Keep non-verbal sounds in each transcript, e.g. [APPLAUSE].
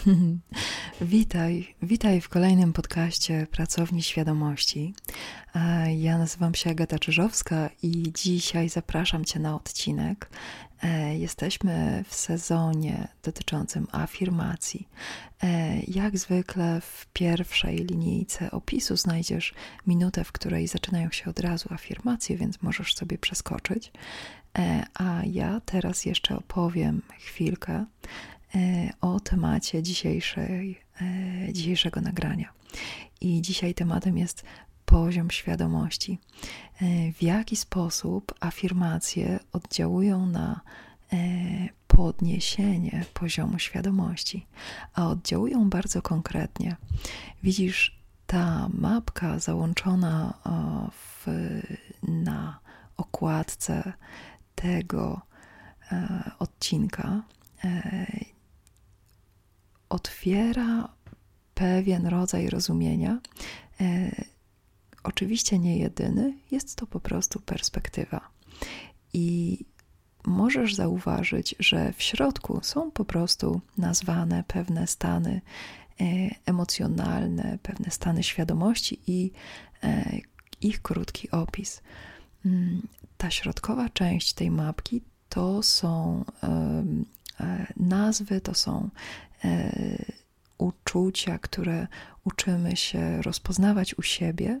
[LAUGHS] Witaj, witaj w kolejnym podcaście Pracowni Świadomości. E, ja nazywam się Agata Czyżowska i dzisiaj zapraszam Cię na odcinek. E, jesteśmy w sezonie dotyczącym afirmacji. E, jak zwykle w pierwszej linijce opisu znajdziesz minutę, w której zaczynają się od razu afirmacje, więc możesz sobie przeskoczyć. A ja teraz jeszcze opowiem chwilkę o temacie dzisiejszej, e, dzisiejszego nagrania. I dzisiaj tematem jest poziom świadomości. E, w jaki sposób afirmacje oddziałują na podniesienie poziomu świadomości, a oddziałują bardzo konkretnie. Widzisz, ta mapka załączona w, na okładce tego odcinka otwiera pewien rodzaj rozumienia. E, oczywiście nie jedyny, jest to po prostu perspektywa. I możesz zauważyć, że w środku są po prostu nazwane pewne stany e, emocjonalne, pewne stany świadomości i e, ich krótki opis. Mm, ta środkowa część tej mapki to są nazwy, to są E, uczucia, które uczymy się rozpoznawać u siebie.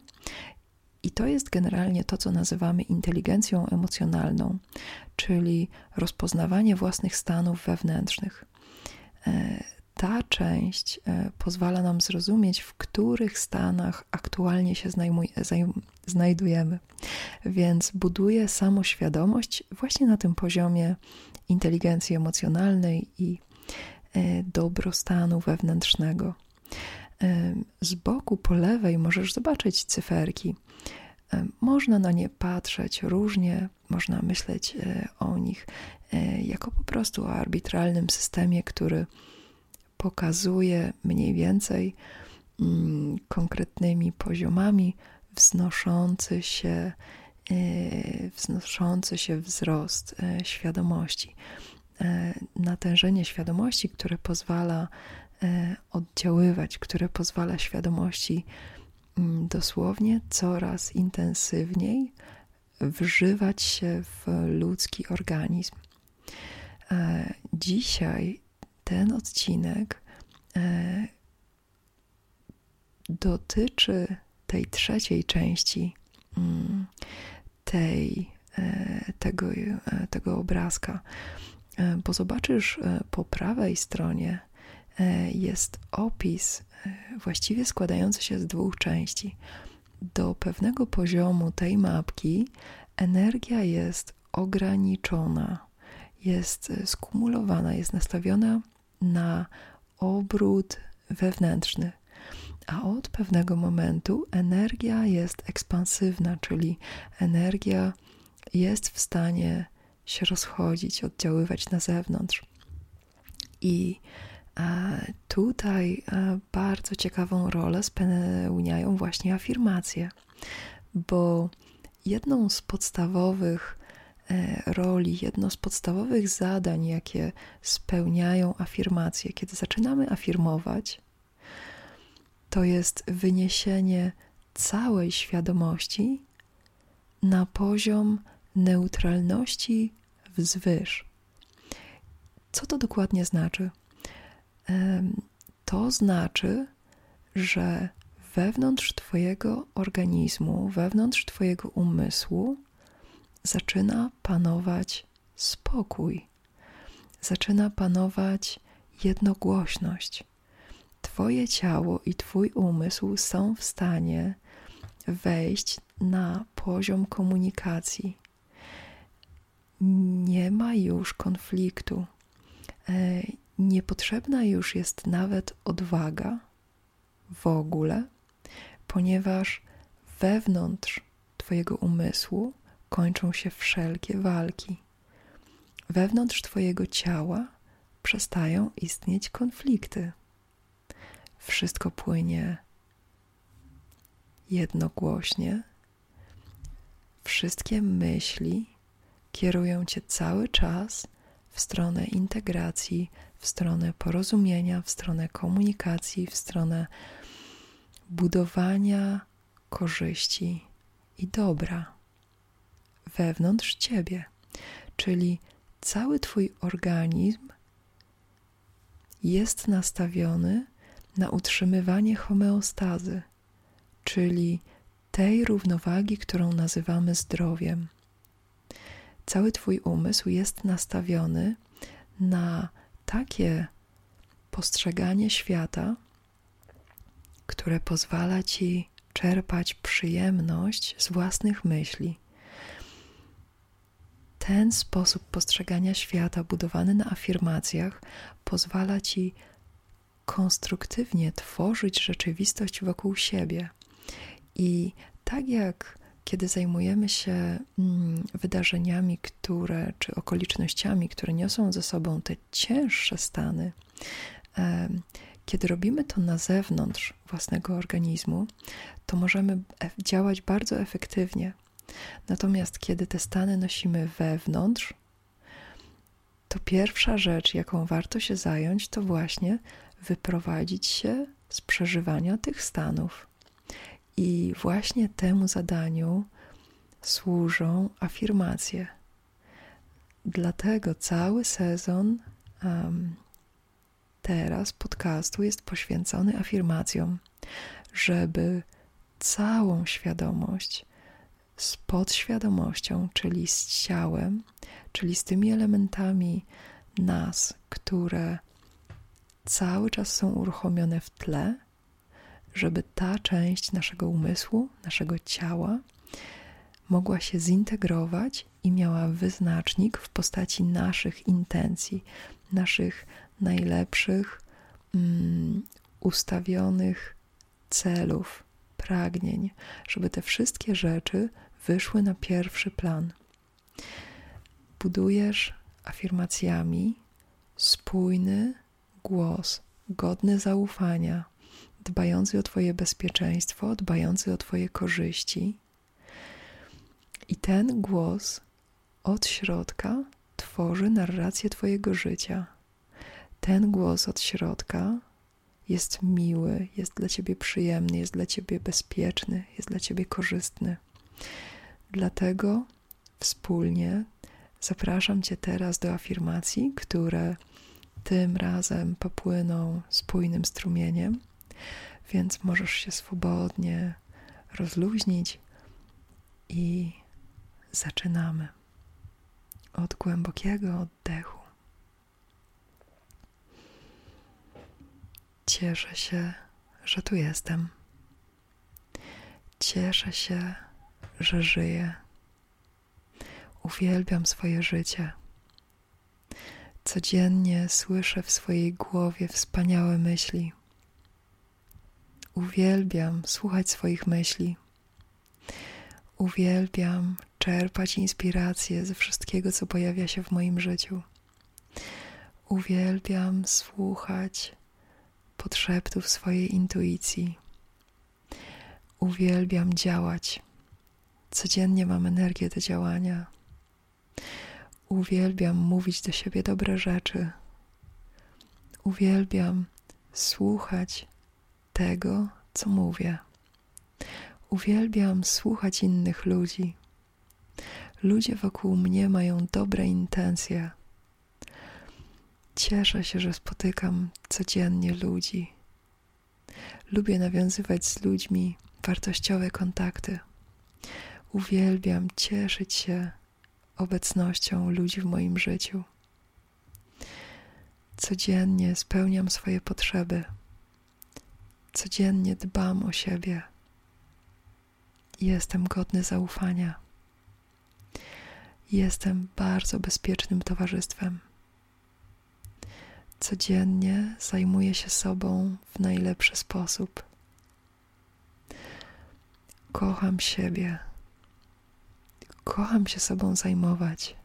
I to jest generalnie to, co nazywamy inteligencją emocjonalną, czyli rozpoznawanie własnych stanów wewnętrznych. Ta część e, pozwala nam zrozumieć, w których stanach aktualnie się znajdujemy. Więc buduje samoświadomość właśnie na tym poziomie inteligencji emocjonalnej i E, dobrostanu wewnętrznego. E, z boku po lewej możesz zobaczyć cyferki. Można na nie patrzeć różnie, można myśleć o nich jako po prostu o arbitralnym systemie, który pokazuje mniej więcej mm, konkretnymi poziomami wznoszący się, wznoszący się wzrost świadomości. E, natężenie świadomości, które pozwala e, oddziaływać, które pozwala świadomości mm, dosłownie coraz intensywniej wżywać się w ludzki organizm. E, dzisiaj ten odcinek dotyczy tej trzeciej części mm, tej, tego, tego obrazka, E, bo zobaczysz e, po prawej stronie e, jest opis właściwie składający się z dwóch części. Do pewnego poziomu tej mapki energia jest ograniczona, jest skumulowana, jest nastawiona na obrót wewnętrzny. A od pewnego momentu energia jest ekspansywna, czyli energia jest w stanie się rozchodzić, oddziaływać na zewnątrz. I e, tutaj e, bardzo ciekawą rolę spełniają właśnie afirmacje, bo jedną z podstawowych roli, jedno z podstawowych zadań, jakie spełniają afirmacje, kiedy zaczynamy afirmować, to jest wyniesienie całej świadomości na poziom neutralności wzwyż. Co to dokładnie znaczy? To znaczy, że wewnątrz Twojego organizmu, wewnątrz Twojego umysłu zaczyna panować spokój, zaczyna panować jednogłośność. Twoje ciało i Twój umysł są w stanie wejść na poziom komunikacji, nie ma już konfliktu. E, niepotrzebna już jest nawet odwaga w ogóle, ponieważ wewnątrz Twojego umysłu kończą się wszelkie walki. Wewnątrz Twojego ciała przestają istnieć konflikty. Wszystko płynie jednogłośnie. Wszystkie myśli kierują cię cały czas w stronę integracji, w stronę porozumienia, w stronę komunikacji, w stronę budowania korzyści i dobra wewnątrz ciebie. Czyli cały Twój organizm jest nastawiony na utrzymywanie homeostazy, czyli tej równowagi, którą nazywamy zdrowiem. Cały Twój umysł jest nastawiony na takie postrzeganie świata, które pozwala Ci czerpać przyjemność z własnych myśli. Ten sposób postrzegania świata, budowany na afirmacjach, pozwala Ci konstruktywnie tworzyć rzeczywistość wokół siebie. I tak jak kiedy zajmujemy się mm, wydarzeniami, które, czy okolicznościami, które niosą ze sobą te cięższe stany, kiedy robimy to na zewnątrz własnego organizmu, to możemy e, działać bardzo efektywnie. Natomiast kiedy te stany nosimy wewnątrz, to pierwsza rzecz, jaką warto się zająć, to właśnie wyprowadzić się z przeżywania tych stanów. I właśnie temu zadaniu służą afirmacje. Dlatego cały sezon um, teraz podcastu jest poświęcony afirmacjom, żeby całą świadomość z podświadomością, czyli z ciałem, czyli z tymi elementami nas, które cały czas są uruchomione w tle, żeby ta część naszego umysłu, naszego ciała mogła się zintegrować i miała wyznacznik w postaci naszych intencji, naszych najlepszych, um, ustawionych celów, pragnień, żeby te wszystkie rzeczy wyszły na pierwszy plan. Budujesz afirmacjami spójny głos, godny zaufania, dbający o Twoje bezpieczeństwo, dbający o Twoje korzyści. I ten głos od środka tworzy narrację Twojego życia. Ten głos od środka jest miły, jest dla Ciebie przyjemny, jest dla Ciebie bezpieczny, jest dla Ciebie korzystny. Dlatego wspólnie zapraszam Cię teraz do afirmacji, które tym razem popłyną spójnym strumieniem, więc możesz się swobodnie rozluźnić i zaczynamy od głębokiego oddechu. Cieszę się, że tu jestem. Cieszę się, że żyję. Uwielbiam swoje życie. Codziennie słyszę w swojej głowie wspaniałe myśli. Uwielbiam słuchać swoich myśli. Uwielbiam czerpać inspiracje ze wszystkiego, co pojawia się w moim życiu. Uwielbiam słuchać podszeptów swojej intuicji. Uwielbiam działać. Codziennie mam energię do działania. Uwielbiam mówić do siebie dobre rzeczy. Uwielbiam słuchać tego, co mówię. Uwielbiam słuchać innych ludzi. Ludzie wokół mnie mają dobre intencje. Cieszę się, że spotykam codziennie ludzi. Lubię nawiązywać z ludźmi wartościowe kontakty. Uwielbiam cieszyć się obecnością ludzi w moim życiu. Codziennie spełniam swoje potrzeby. Codziennie dbam o siebie. Jestem godny zaufania. Jestem bardzo bezpiecznym towarzystwem. Codziennie zajmuję się sobą w najlepszy sposób. Kocham siebie kocham się sobą zajmować.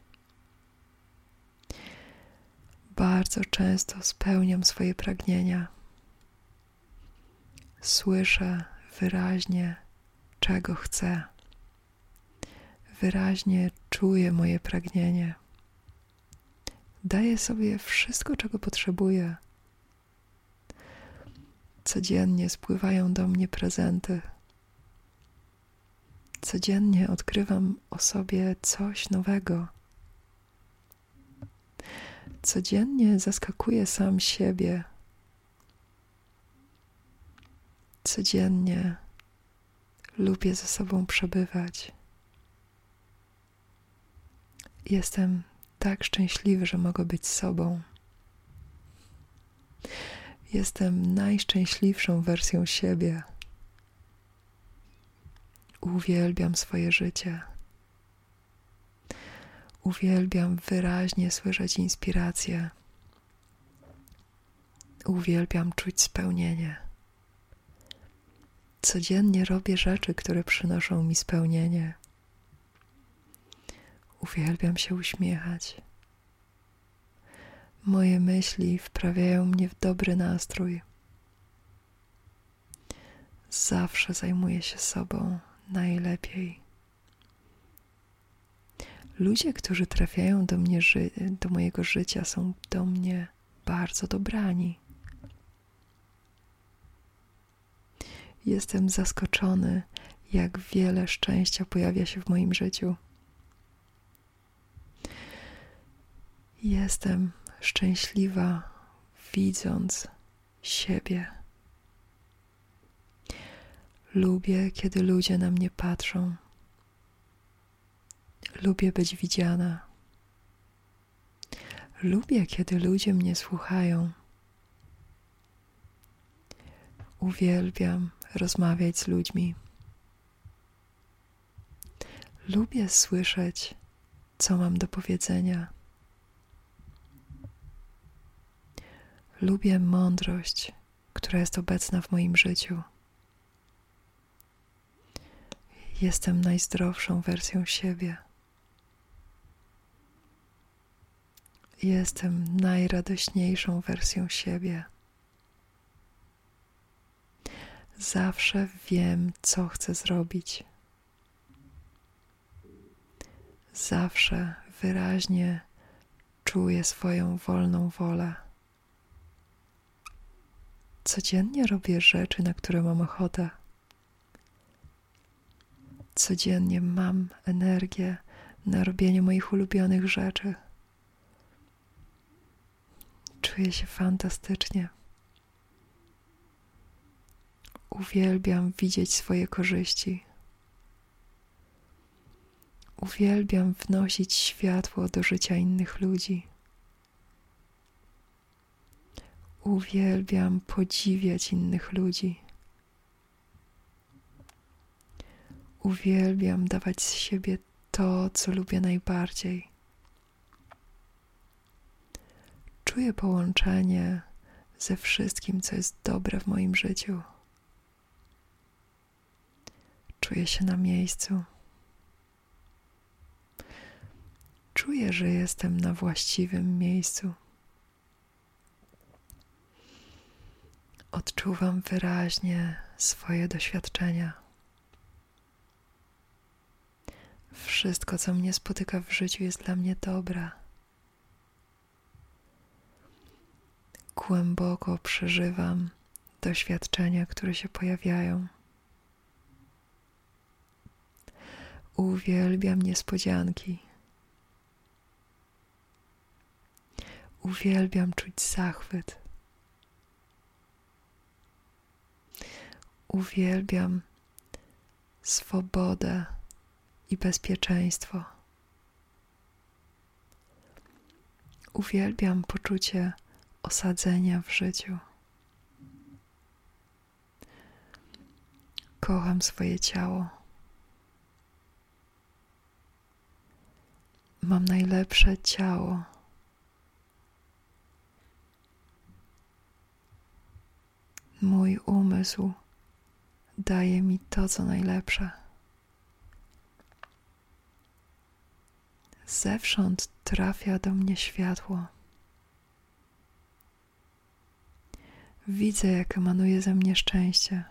Bardzo często spełniam swoje pragnienia. Słyszę wyraźnie, czego chcę. Wyraźnie czuję moje pragnienie. Daję sobie wszystko, czego potrzebuję. Codziennie spływają do mnie prezenty. Codziennie odkrywam o sobie coś nowego. Codziennie zaskakuję sam siebie. Codziennie lubię ze sobą przebywać. Jestem tak szczęśliwy, że mogę być sobą. Jestem najszczęśliwszą wersją siebie. Uwielbiam swoje życie. Uwielbiam wyraźnie słyszeć inspirację. Uwielbiam czuć spełnienie. Codziennie robię rzeczy, które przynoszą mi spełnienie. Uwielbiam się uśmiechać. Moje myśli wprawiają mnie w dobry nastrój. Zawsze zajmuję się sobą najlepiej. Ludzie, którzy trafiają do mnie, do mojego życia, są do mnie bardzo dobrani. Jestem zaskoczony, jak wiele szczęścia pojawia się w moim życiu. Jestem szczęśliwa, widząc siebie. Lubię, kiedy ludzie na mnie patrzą. Lubię być widziana. Lubię, kiedy ludzie mnie słuchają. Uwielbiam rozmawiać z ludźmi. Lubię słyszeć, co mam do powiedzenia. Lubię mądrość, która jest obecna w moim życiu. Jestem najzdrowszą wersją siebie. Jestem najradośniejszą wersją siebie. Zawsze wiem, co chcę zrobić. Zawsze wyraźnie czuję swoją wolną wolę. Codziennie robię rzeczy, na które mam ochotę. Codziennie mam energię na robienie moich ulubionych rzeczy. Czuję się fantastycznie. Uwielbiam widzieć swoje korzyści. Uwielbiam wnosić światło do życia innych ludzi. Uwielbiam podziwiać innych ludzi. Uwielbiam dawać z siebie to, co lubię najbardziej. Czuję połączenie ze wszystkim, co jest dobre w moim życiu. Czuję się na miejscu. Czuję, że jestem na właściwym miejscu. Odczuwam wyraźnie swoje doświadczenia. Wszystko, co mnie spotyka w życiu, jest dla mnie dobre. Głęboko przeżywam doświadczenia, które się pojawiają. Uwielbiam niespodzianki. Uwielbiam czuć zachwyt. Uwielbiam swobodę i bezpieczeństwo. Uwielbiam poczucie osadzenia w życiu. Kocham swoje ciało. Mam najlepsze ciało. Mój umysł daje mi to, co najlepsze. zewsząd trafia do mnie światło. Widzę, jak emanuje ze mnie szczęście.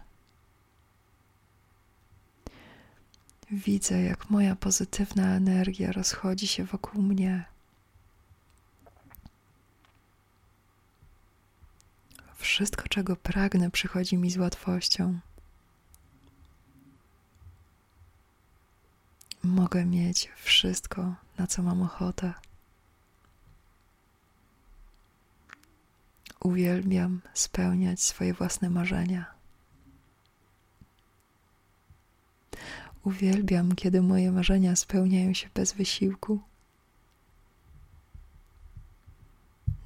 Widzę, jak moja pozytywna energia rozchodzi się wokół mnie. Wszystko, czego pragnę, przychodzi mi z łatwością. Mogę mieć wszystko, na co mam ochotę. Uwielbiam spełniać swoje własne marzenia. Uwielbiam, kiedy moje marzenia spełniają się bez wysiłku.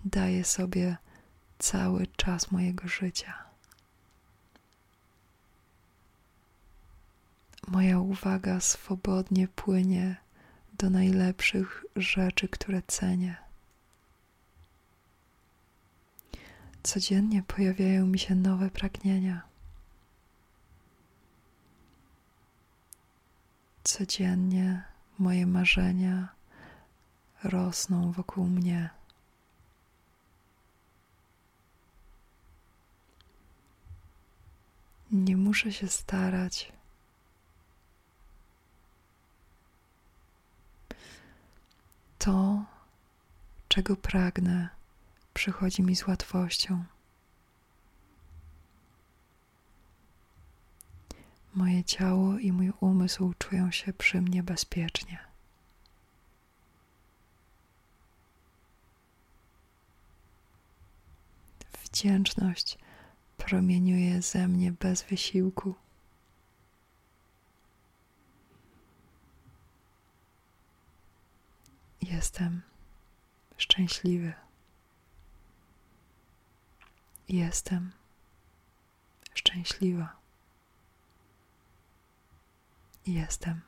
Daję sobie cały czas mojego życia. Moja uwaga swobodnie płynie do najlepszych rzeczy, które cenię. Codziennie pojawiają mi się nowe pragnienia. Codziennie moje marzenia rosną wokół mnie. Nie muszę się starać. To, czego pragnę, przychodzi mi z łatwością. Moje ciało i mój umysł czują się przy mnie bezpiecznie. Wdzięczność promieniuje ze mnie bez wysiłku. Jestem szczęśliwy. Jestem szczęśliwa. Jestem.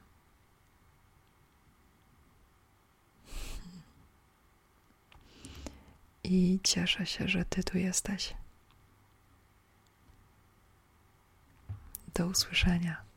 I cieszę się, że Ty tu jesteś. Do usłyszenia.